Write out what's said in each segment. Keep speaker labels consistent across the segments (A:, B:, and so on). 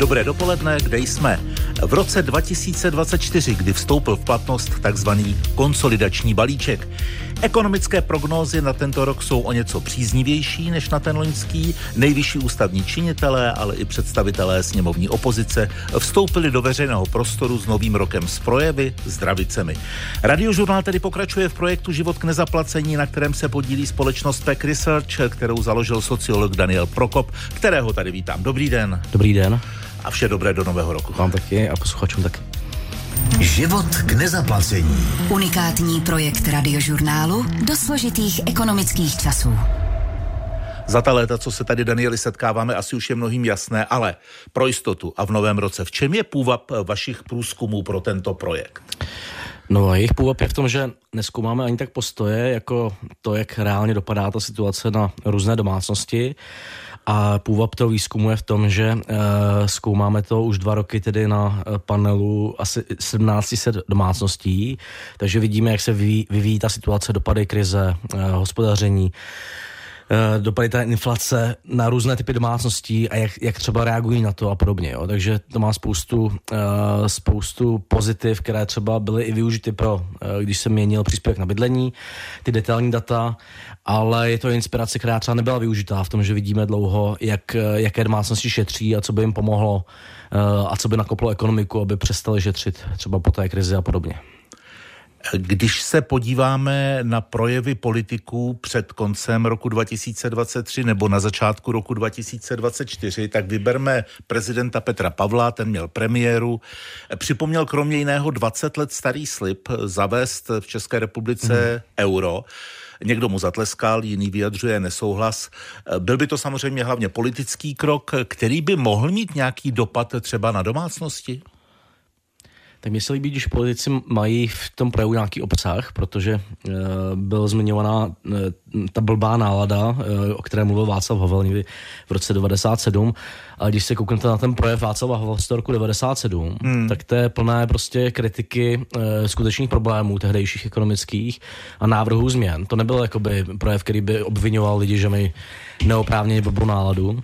A: Dobré dopoledne, kde jsme? V roce 2024, kdy vstoupil v platnost takzvaný konsolidační balíček. Ekonomické prognózy na tento rok jsou o něco příznivější než na ten loňský. Nejvyšší ústavní činitelé, ale i představitelé sněmovní opozice vstoupili do veřejného prostoru s novým rokem s projevy, zdravicemi. Radiožurnál tedy pokračuje v projektu Život k nezaplacení, na kterém se podílí společnost Tech Research, kterou založil sociolog Daniel Prokop, kterého tady vítám. Dobrý den.
B: Dobrý den.
A: A vše dobré do nového roku.
B: Vám taky a posluchačům taky.
C: Život k nezaplacení.
D: Unikátní projekt radiožurnálu do složitých ekonomických časů.
A: Za ta léta, co se tady, Danieli, setkáváme, asi už je mnohým jasné, ale pro jistotu a v novém roce, v čem je půvab vašich průzkumů pro tento projekt?
B: No a jejich půvab je v tom, že neskoumáme ani tak postoje, jako to, jak reálně dopadá ta situace na různé domácnosti, a půvab toho výzkumu je v tom, že uh, zkoumáme to už dva roky tedy na eh, panelu asi 1700 domácností, takže vidíme, jak se vyvíjí, vyvíjí ta situace, dopady krize, uh, hospodaření, dopady té inflace na různé typy domácností a jak, jak třeba reagují na to a podobně. Jo. Takže to má spoustu, uh, spoustu pozitiv, které třeba byly i využity pro, uh, když se měnil příspěvek na bydlení, ty detailní data ale je to inspirace, která třeba nebyla využitá v tom, že vidíme dlouho, jak, jaké domácnosti šetří a co by jim pomohlo eh, a co by nakoplo ekonomiku, aby přestali šetřit třeba po té krizi a podobně.
A: Když se podíváme na projevy politiků před koncem roku 2023 nebo na začátku roku 2024, tak vyberme prezidenta Petra Pavla, ten měl premiéru. Připomněl kromě jiného 20 let starý slib zavést v České republice mm. euro. Někdo mu zatleskal, jiný vyjadřuje nesouhlas. Byl by to samozřejmě hlavně politický krok, který by mohl mít nějaký dopad třeba na domácnosti?
B: Tak mi se líbí, když politici mají v tom projevu nějaký obsah, protože e, byl zmiňovaná e, ta blbá nálada, e, o které mluvil Václav Havel někdy v roce 97. A když se kouknete na ten projev Václava Havla z roku 97, hmm. tak to je plné prostě kritiky e, skutečných problémů tehdejších ekonomických a návrhů změn. To nebyl jakoby projev, který by obvinoval lidi, že mají neoprávněně blbou náladu.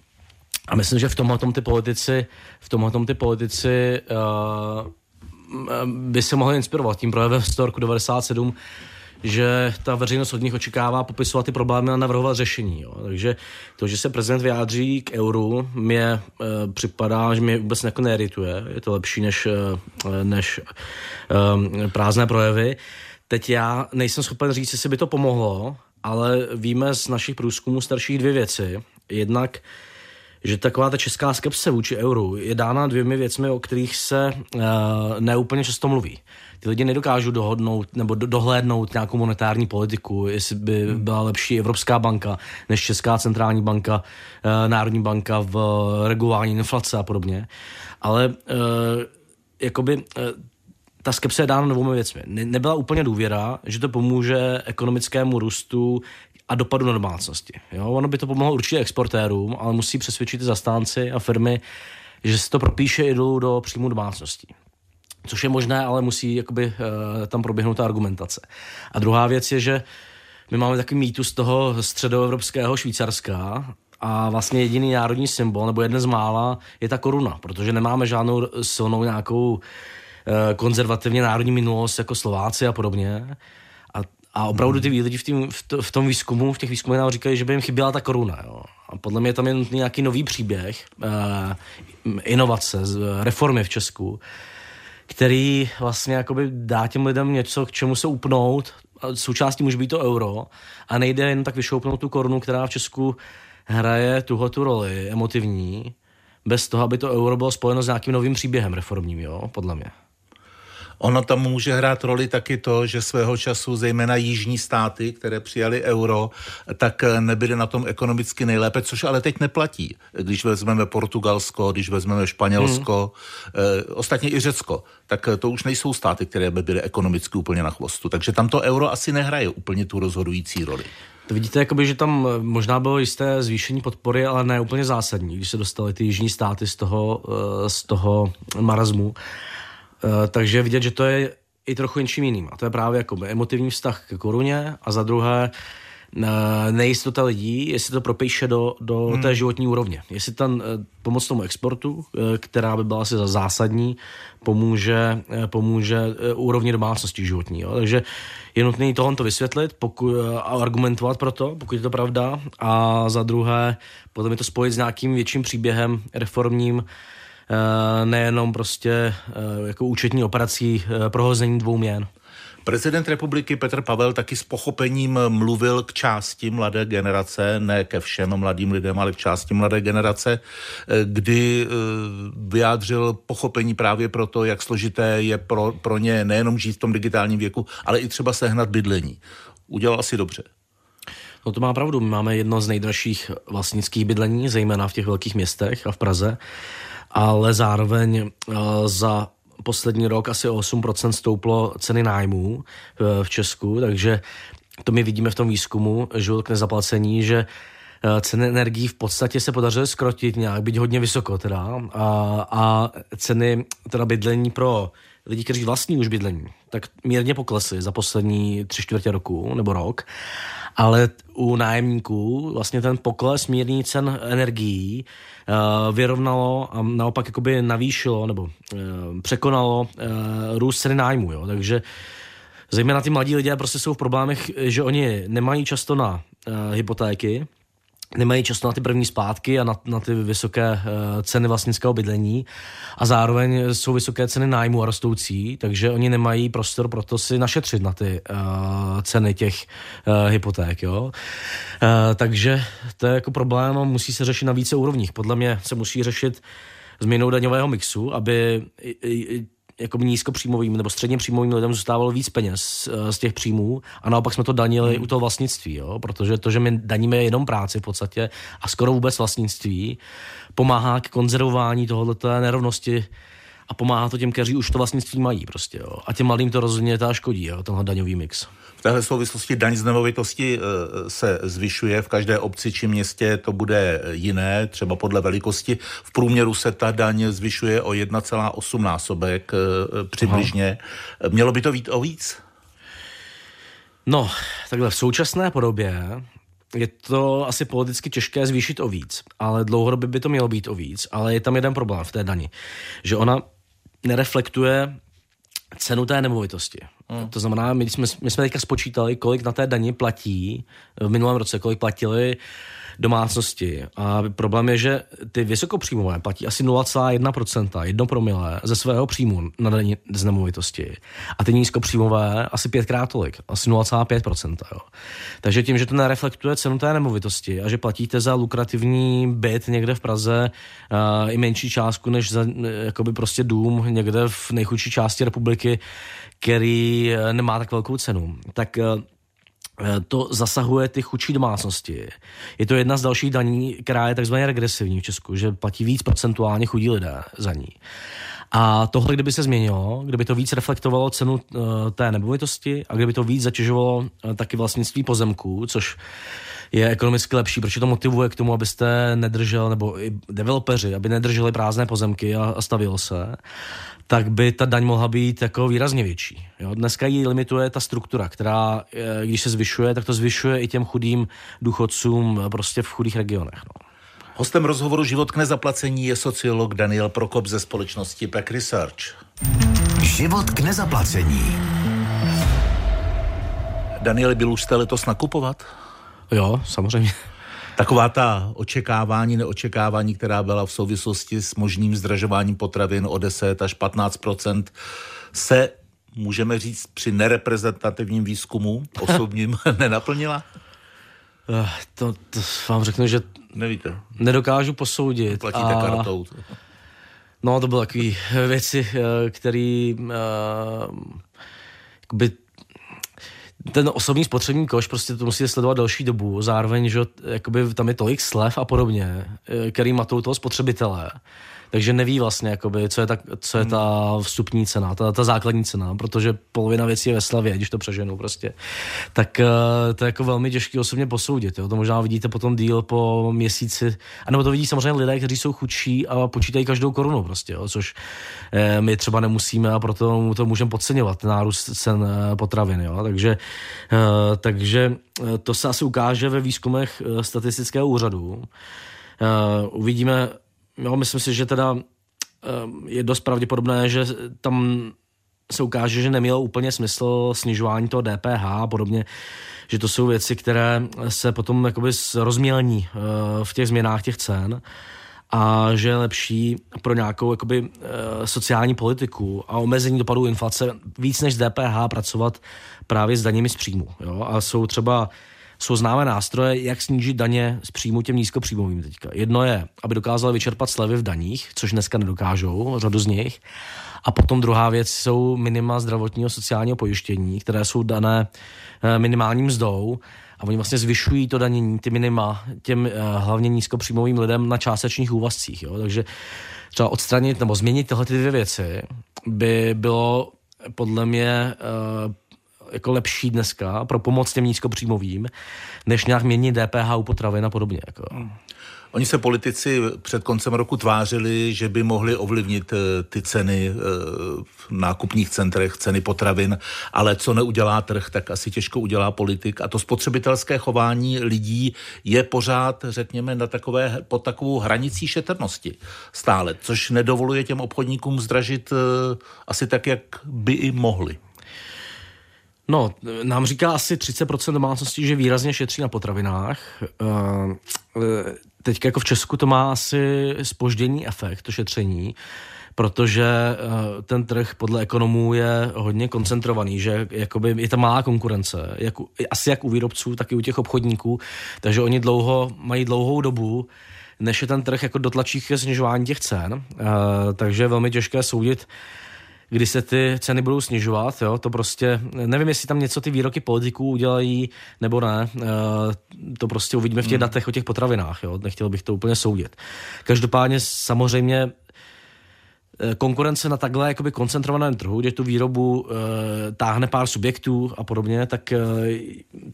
B: A myslím, že v tomhle ty politici, v tomhle ty politici uh, by se mohli inspirovat tím projevem z roku 97, že ta veřejnost od nich očekává popisovat ty problémy a navrhovat řešení. Jo. Takže to, že se prezident vyjádří k euru, mě e, připadá, že mě vůbec jako neirituje. Je to lepší než, e, než e, prázdné projevy. Teď já nejsem schopen říct, jestli by to pomohlo, ale víme z našich průzkumů starších dvě věci. Jednak že taková ta česká skepse vůči euru je dána dvěmi věcmi, o kterých se uh, neúplně často mluví. Ty lidi nedokážou dohodnout nebo do, dohlédnout nějakou monetární politiku, jestli by byla lepší Evropská banka než Česká centrální banka, uh, Národní banka v uh, regulování inflace a podobně. Ale uh, jakoby uh, ta skepse je dána dvoumi věcmi. Ne, nebyla úplně důvěra, že to pomůže ekonomickému růstu a dopadu na domácnosti. Jo? Ono by to pomohlo určitě exportérům, ale musí přesvědčit zastánci a firmy, že se to propíše i dolů do příjmu domácností. Což je možné, ale musí jakoby, uh, tam proběhnout ta argumentace. A druhá věc je, že my máme takový mýtus toho středoevropského Švýcarska a vlastně jediný národní symbol, nebo jeden z mála, je ta koruna, protože nemáme žádnou silnou nějakou eh, konzervativně národní minulost jako Slováci a podobně. A opravdu ty lidi v, tým, v, to, v tom výzkumu, v těch výzkumech nám říkají, že by jim chyběla ta koruna. Jo. A podle mě tam je nutný nějaký nový příběh, uh, inovace, reformy v Česku, který vlastně jakoby dá těm lidem něco, k čemu se upnout. Součástí může být to euro a nejde jen tak vyšoupnout tu korunu, která v Česku hraje tuhle tu roli emotivní, bez toho, aby to euro bylo spojeno s nějakým novým příběhem reformním, jo, podle mě.
A: Ono tam může hrát roli taky to, že svého času zejména jižní státy, které přijali euro, tak nebyly na tom ekonomicky nejlépe, což ale teď neplatí. Když vezmeme Portugalsko, když vezmeme Španělsko, hmm. eh, ostatně i Řecko, tak to už nejsou státy, které by byly ekonomicky úplně na chvostu. Takže tam to euro asi nehraje úplně tu rozhodující roli.
B: To vidíte, jakoby, že tam možná bylo jisté zvýšení podpory, ale ne úplně zásadní, když se dostaly ty jižní státy z toho, eh, z toho marazmu. Eh, takže vidět, že to je i trochu něčím jiným. A to je právě jako emotivní vztah k koruně a za druhé nejistota lidí, jestli to propíše do, do hmm. té životní úrovně. Jestli ten pomoc tomu exportu, která by byla asi zásadní, pomůže, pomůže úrovni domácnosti životní. Jo. Takže je nutné tohle vysvětlit pokud, a argumentovat pro to, pokud je to pravda. A za druhé, potom je to spojit s nějakým větším příběhem reformním, nejenom prostě jako účetní operací prohození dvou měn.
A: Prezident republiky Petr Pavel taky s pochopením mluvil k části mladé generace, ne ke všem mladým lidem, ale k části mladé generace, kdy eh, vyjádřil pochopení právě pro to, jak složité je pro, pro ně nejenom žít v tom digitálním věku, ale i třeba sehnat bydlení. Udělal asi dobře.
B: No to má pravdu. My máme jedno z nejdražších vlastnických bydlení, zejména v těch velkých městech a v Praze, ale zároveň uh, za poslední rok asi o 8% stouplo ceny nájmů eh, v Česku, takže to my vidíme v tom výzkumu život k nezaplacení, že eh, ceny energií v podstatě se podařilo skrotit nějak, být hodně vysoko teda a, a ceny teda bydlení pro lidi, kteří vlastní už bydlení, tak mírně poklesly za poslední tři čtvrtě roku nebo rok ale u nájemníků vlastně ten pokles mírný cen energií uh, vyrovnalo a naopak jakoby navýšilo nebo uh, překonalo uh, růst ceny nájmu, jo. takže zejména ty mladí lidé prostě jsou v problémech, že oni nemají často na hypotéky, nemají často na ty první splátky a na, na ty vysoké uh, ceny vlastnického bydlení a zároveň jsou vysoké ceny nájmu a rostoucí, takže oni nemají prostor pro to si našetřit na ty uh, ceny těch uh, hypoték. Jo? Uh, takže to je jako problém musí se řešit na více úrovních. Podle mě se musí řešit změnou daňového mixu, aby jako nízkopříjmovým nebo středně příjmovým lidem zůstávalo víc peněz eh, z těch příjmů a naopak jsme to danili hmm. u toho vlastnictví, jo? protože to, že my daníme jenom práci v podstatě a skoro vůbec vlastnictví, pomáhá k konzervování tohoto nerovnosti a pomáhá to těm, kteří už to vlastnictví mají prostě, jo. A těm mladým to rozhodně ta škodí, jo, tenhle daňový mix.
A: V téhle souvislosti daň z nemovitosti eh, se zvyšuje, v každé obci či městě to bude jiné, třeba podle velikosti. V průměru se ta daň zvyšuje o 1,8 násobek eh, přibližně. Aha. Mělo by to být o víc?
B: No, takhle v současné podobě je to asi politicky těžké zvýšit o víc, ale dlouhodobě by to mělo být o víc, ale je tam jeden problém v té dani, že ona nereflektuje cenu té nemovitosti. Hmm. To znamená, my jsme, my jsme teďka spočítali, kolik na té dani platí v minulém roce, kolik platili domácnosti. A problém je, že ty vysokopříjmové platí asi 0,1%, 1 promile ze svého příjmu na daní z nemovitosti. A ty nízkopříjmové asi pětkrát tolik, asi 0,5%. Jo. Takže tím, že to nereflektuje cenu té nemovitosti a že platíte za lukrativní byt někde v Praze uh, i menší částku než za jakoby prostě dům někde v nejchudší části republiky, který eh, nemá tak velkou cenu, tak uh, to zasahuje ty chudší domácnosti. Je to jedna z dalších daní, která je takzvaně regresivní v Česku, že platí víc procentuálně chudí lidé za ní. A tohle, kdyby se změnilo, kdyby to víc reflektovalo cenu uh, té nemovitosti a kdyby to víc zatěžovalo uh, taky vlastnictví pozemků, což je ekonomicky lepší, protože to motivuje k tomu, abyste nedržel, nebo i developeři, aby nedrželi prázdné pozemky a, a stavilo se, tak by ta daň mohla být jako výrazně větší. Jo? Dneska ji limituje ta struktura, která, eh, když se zvyšuje, tak to zvyšuje i těm chudým důchodcům prostě v chudých regionech. No.
A: Hostem rozhovoru Život k nezaplacení je sociolog Daniel Prokop ze společnosti Pack Research.
C: Život k nezaplacení.
A: Daniel, byl už jste letos nakupovat?
B: Jo, samozřejmě.
A: Taková ta očekávání, neočekávání, která byla v souvislosti s možným zdražováním potravin o 10 až 15% se můžeme říct při nereprezentativním výzkumu osobním nenaplnila?
B: Eh, to, to vám řeknu, že
A: Nevíte.
B: nedokážu posoudit.
A: Platíte a... kartou.
B: No, to byly takové věci, eh, které uh, ten osobní spotřební koš prostě to musíte sledovat další dobu, zároveň, že jakoby tam je tolik slev a podobně, eh, který matou toho spotřebitele, takže neví vlastně, jakoby, co, je ta, co je ta vstupní cena, ta, ta základní cena, protože polovina věcí je ve slavě, když to přeženu prostě. Tak uh, to je jako velmi těžké osobně posoudit. Jo? To možná vidíte potom díl po měsíci, anebo to vidí samozřejmě lidé, kteří jsou chudší a počítají každou korunu prostě, jo? což uh, my třeba nemusíme a proto to můžeme podceňovat, nárůst cen uh, potravin. Jo? Takže, takže to se asi ukáže ve výzkumech statistického úřadu. Uvidíme, jo, myslím si, že teda je dost pravděpodobné, že tam se ukáže, že nemělo úplně smysl snižování toho DPH a podobně, že to jsou věci, které se potom jakoby rozmělní v těch změnách těch cen a že je lepší pro nějakou jakoby, sociální politiku a omezení dopadů inflace víc než DPH pracovat právě s daněmi z příjmu. Jo? A jsou třeba jsou známé nástroje, jak snížit daně z příjmu těm nízkopříjmovým teďka. Jedno je, aby dokázali vyčerpat slevy v daních, což dneska nedokážou, řadu z nich. A potom druhá věc jsou minima zdravotního sociálního pojištění, které jsou dané eh, minimálním mzdou a oni vlastně zvyšují to danění, ty minima, těm eh, hlavně nízkopříjmovým lidem na částečných úvazcích. Jo? Takže třeba odstranit nebo změnit tyhle ty dvě věci by bylo podle mě eh, jako lepší dneska pro pomoc těm nízkopříjmovým, než nějak měnit DPH u potravin a podobně. Jako. Hmm.
A: Oni se politici před koncem roku tvářili, že by mohli ovlivnit eh, ty ceny eh, v nákupních centrech, ceny potravin, ale co neudělá trh, tak asi těžko udělá politik. A to spotřebitelské chování lidí je pořád, řekněme, na takové, pod takovou hranicí šetrnosti stále, což nedovoluje těm obchodníkům zdražit eh, asi tak, jak by i mohli.
B: No, nám říká asi 30% domácností, že výrazně šetří na potravinách. Eh, teď jako v Česku to má asi spoždění efekt, to šetření, protože eh, ten trh podle ekonomů je hodně koncentrovaný, že jakoby je tam malá konkurence, jak, asi jak u výrobců, tak i u těch obchodníků, takže oni dlouho, mají dlouhou dobu, než je ten trh jako dotlačí ke snižování těch cen, eh, takže je velmi těžké soudit, kdy se ty ceny budou snižovat. Jo? To prostě, nevím, jestli tam něco ty výroky politiků udělají nebo ne. E, to prostě uvidíme v těch hmm. datech o těch potravinách. Jo? Nechtěl bych to úplně soudit. Každopádně samozřejmě eh, konkurence na takhle jakoby koncentrovaném trhu, kde tu výrobu e, táhne pár subjektů a podobně, tak e,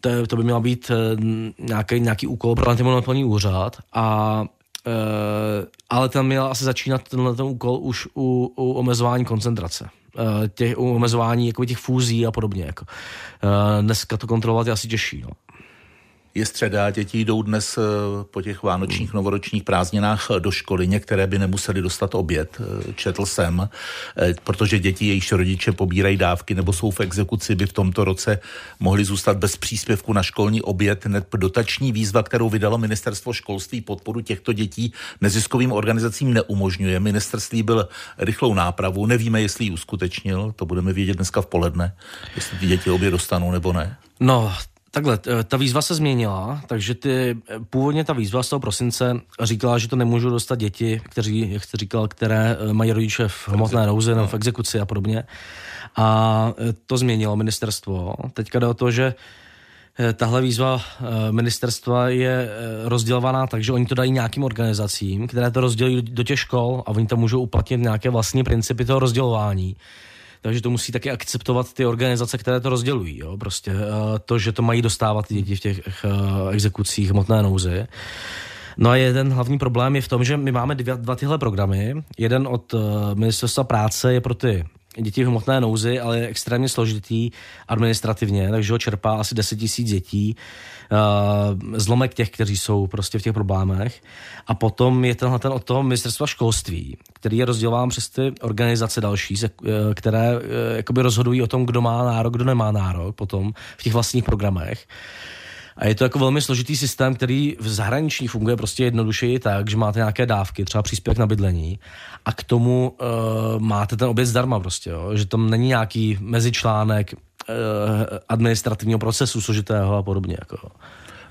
B: to, to by měla být e, nějaký, nějaký úkol pro antimonopolní úřad a Uh, ale tam měl asi začínat tenhle ten úkol už u, u omezování koncentrace. Uh, těch, u omezování jako těch fúzí a podobně. Jako. Uh, dneska to kontrolovat je asi těžší. No.
A: Je středa, děti jdou dnes eh, po těch vánočních hmm. novoročních prázdninách do školy. Některé by nemuseli dostat oběd, eh, četl jsem, eh, protože děti, jejichž rodiče pobírají dávky nebo jsou v exekuci, by v tomto roce mohli zůstat bez příspěvku na školní oběd. Dotační výzva, kterou vydalo ministerstvo školství podporu těchto dětí neziskovým organizacím neumožňuje. Ministerství byl rychlou nápravu, nevíme, jestli ji uskutečnil, to budeme vědět dneska v poledne, jestli ty děti obě dostanou nebo ne.
B: No, Takhle, ta výzva se změnila, takže ty, původně ta výzva z toho prosince říkala, že to nemůžou dostat děti, kteří, jak jste říkal, které eh, mají rodiče v hmotné nouzi nebo v exekuci a podobně. A eh, to změnilo ministerstvo. Teďka jde o to, že eh, tahle výzva ministerstva je rozdělovaná tak, že oni to dají nějakým organizacím, které to rozdělí do těch škol a oni tam můžou uplatnit nějaké vlastní principy toho rozdělování takže to musí taky akceptovat ty organizace, které to rozdělují. Jo? Prostě eh, to, že to mají dostávat děti v těch eh, exekucích hmotné nouzy. No a jeden hlavní problém je v tom, že my máme dva, dva tyhle programy. Jeden od uh, Ministerstva práce je pro ty děti v hmotné nouzi, ale je extrémně složitý administrativně, takže ho čerpá asi 10 tisíc dětí, uh, zlomek těch, kteří jsou prostě v těch problémech. A potom je tenhle ten od toho ministerstva školství, který je rozdělován přes ty organizace další, eh, které uh, jakoby rozhodují o tom, kdo má nárok, kdo nemá nárok potom v těch vlastních programech. A je to jako velmi složitý systém, který v zahraničí funguje prostě jednodušeji tak, že máte nějaké dávky, třeba příspěvek na bydlení a k tomu uh, máte ten oběd zdarma prostě, jo? že tam není nějaký mezičlánek uh, administrativního procesu složitého a podobně. Jako.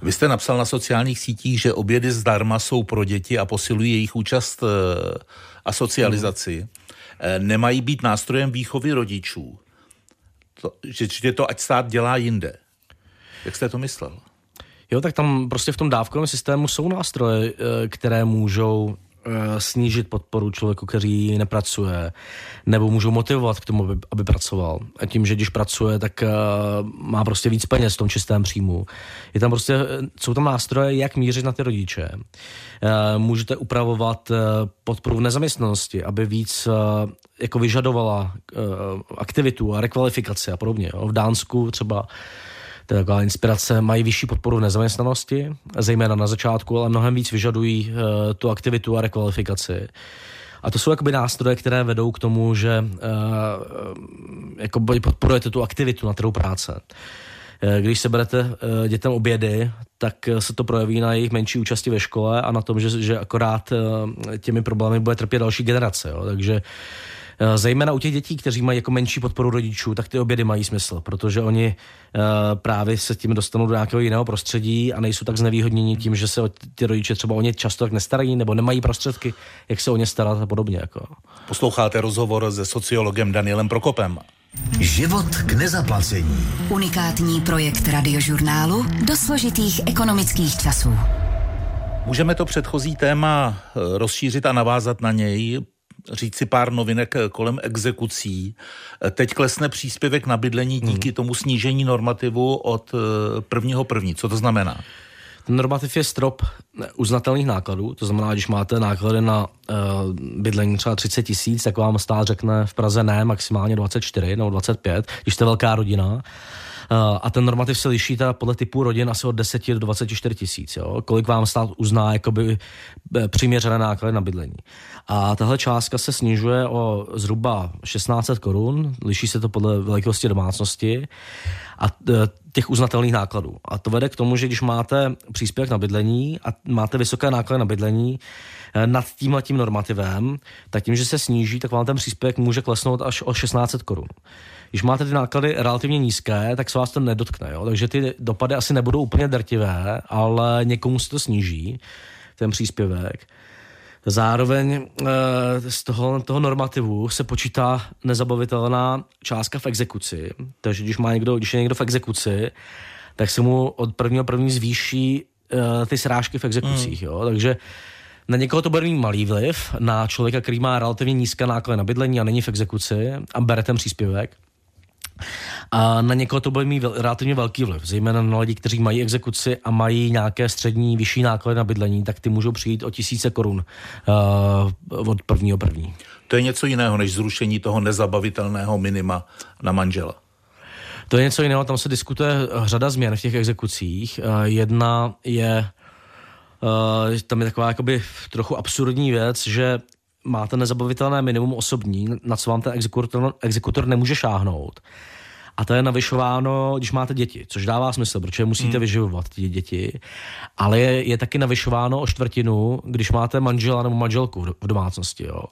A: Vy jste napsal na sociálních sítích, že obědy zdarma jsou pro děti a posilují jejich účast uh, a socializaci. Hmm. Nemají být nástrojem výchovy rodičů. To, že, že to ať stát dělá jinde. Jak jste to myslel?
B: Jo, tak tam prostě v tom dávkovém systému jsou nástroje, které můžou snížit podporu člověku, který nepracuje, nebo můžou motivovat k tomu, aby, aby pracoval. A tím, že když pracuje, tak uh, má prostě víc peněz v tom čistém příjmu. Je tam prostě, jsou tam nástroje, jak mířit na ty rodiče. Můžete upravovat podporu v nezaměstnanosti, aby víc jako vyžadovala aktivitu a rekvalifikaci a podobně. V Dánsku třeba to je taková inspirace, mají vyšší podporu v nezaměstnanosti, zejména na začátku, ale mnohem víc vyžadují uh, tu aktivitu a rekvalifikaci. A to jsou jakoby nástroje, které vedou k tomu, že jakoby podporujete tu aktivitu na trhu práce. Když se berete dětem obědy, tak se to projeví na jejich menší účasti ve škole a na tom, že, že akorát těmi problémy bude trpět další generace. Jo. Takže Eh, zejména u těch dětí, kteří mají jako menší podporu rodičů, tak ty obědy mají smysl, protože oni eh, právě se tím dostanou do nějakého jiného prostředí a nejsou tak znevýhodněni tím, že se ty rodiče třeba o ně často tak nestarají nebo nemají prostředky, jak se o ně starat a podobně. Jako.
A: Posloucháte rozhovor se sociologem Danielem Prokopem.
C: Život k nezaplacení.
D: Unikátní projekt radiožurnálu do složitých ekonomických časů.
A: Můžeme to předchozí téma eh, rozšířit a navázat na něj říci pár novinek kolem exekucí. Teď klesne příspěvek na bydlení díky hmm. tomu snížení normativu od eh, prvního první. Co to znamená?
B: Ten normativ je strop uznatelných nákladů, to znamená, když máte náklady na uh, bydlení třeba 30 tisíc, tak vám stát řekne v Praze ne, maximálně 24 nebo 25, když jste velká rodina. Eh, a ten normativ se liší teda podle typu rodin asi od 10 do 24 tisíc. Kolik vám stát uzná jakoby eh, přiměřené náklady na bydlení. A tahle částka se snižuje o zhruba 1600 korun, liší se to podle velikosti domácnosti a eh, těch uznatelných nákladů. A to vede k tomu, že když máte příspěvek na bydlení a máte vysoké náklady na bydlení nad tímhletím normativem, tak tím, že se sníží, tak vám ten příspěvek může klesnout až o 1600 korun. Když máte ty náklady relativně nízké, tak se vás to nedotkne. Jo? Takže ty dopady asi nebudou úplně drtivé, ale někomu se to sníží, ten příspěvek. Zároveň e, z toho, toho normativu se počítá nezabavitelná částka v exekuci. Takže když, má někdo, když je někdo v exekuci, tak se mu od prvního první zvýší e, ty srážky v exekucích. Mm. Jo? Takže na někoho to bude mít malý vliv, na člověka, který má relativně nízké náklady na bydlení a není v exekuci a bere ten příspěvek. A na někoho to bude mít relativně velký vliv, zejména na lidi, kteří mají exekuci a mají nějaké střední, vyšší náklady na bydlení, tak ty můžou přijít o tisíce korun uh, od prvního první.
A: To je něco jiného než zrušení toho nezabavitelného minima na manžela.
B: To je něco jiného, tam se diskutuje řada změn v těch exekucích. Uh, jedna je, uh, tam je taková jakoby trochu absurdní věc, že máte nezabavitelné minimum osobní, na co vám ten exekutor, exekutor nemůže šáhnout. A to je navyšováno, když máte děti, což dává smysl, protože musíte hmm. vyživovat ty děti. Ale je, je taky navyšováno o čtvrtinu, když máte manžela nebo manželku v domácnosti. Jo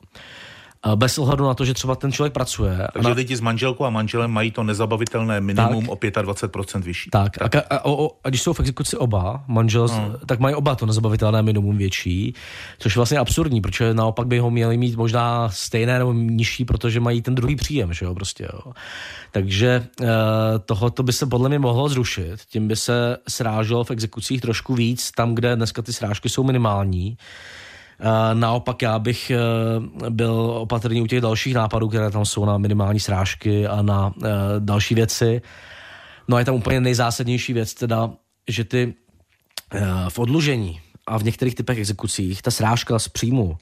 B: bez ohledu na to, že třeba ten člověk pracuje.
A: Takže na... lidi s manželkou a manželem mají to nezabavitelné minimum tak, o 25% vyšší.
B: Tak, tak. A, a, a, a když jsou v exekuci oba, manžel, hmm. tak mají oba to nezabavitelné minimum větší, což je vlastně absurdní, protože naopak by ho měli mít možná stejné nebo nižší, protože mají ten druhý příjem, že jo, prostě, jo. Takže uh, tohoto by se podle mě mohlo zrušit, tím by se sráželo v exekucích trošku víc, tam, kde dneska ty srážky jsou minimální, Eh, naopak já bych eh, byl opatrný u těch dalších nápadů, které tam jsou na minimální srážky a na eh, další věci. No a je tam úplně nejzásadnější věc, teda, že ty v odlužení a v některých typech exekucích ta srážka z příjmu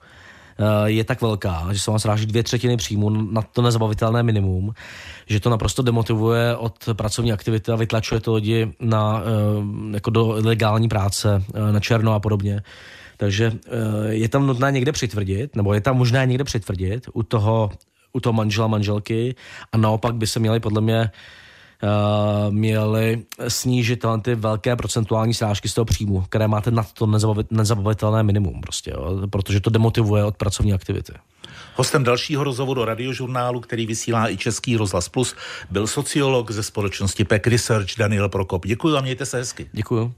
B: je tak velká, že se vám sráží dvě třetiny příjmu na to nezabavitelné minimum, že to naprosto demotivuje od pracovní aktivity a vytlačuje to lidi na, jako do legální práce, na černo a podobně. Takže eh, je tam nutné někde přitvrdit, nebo je tam možné někde přitvrdit u toho, u toho manžela, manželky a naopak by se měli podle mě Uh, měli snížit ty velké procentuální srážky z toho příjmu, které máte nad to nezabavitelné minimum, prostě, jo, protože to demotivuje od pracovní aktivity.
A: Hostem dalšího rozhovoru radiožurnálu, který vysílá i Český rozhlas Plus, byl sociolog ze společnosti PEC Research Daniel Prokop. Děkuji a mějte se hezky.
B: Děkuji.